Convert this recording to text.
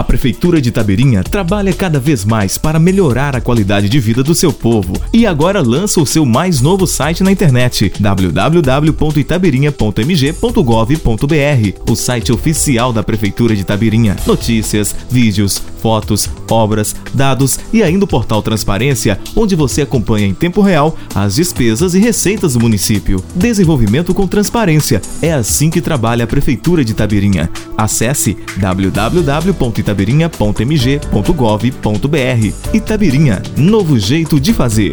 A Prefeitura de Itabirinha trabalha cada vez mais para melhorar a qualidade de vida do seu povo e agora lança o seu mais novo site na internet www.itabirinha.mg.gov.br, o site oficial da Prefeitura de Itabirinha. Notícias, vídeos, fotos, obras, dados e ainda o portal Transparência, onde você acompanha em tempo real as despesas e receitas do município. Desenvolvimento com transparência. É assim que trabalha a Prefeitura de Itabirinha. Acesse www.itabirinha.mg.gov.br. Itabirinha, novo jeito de fazer.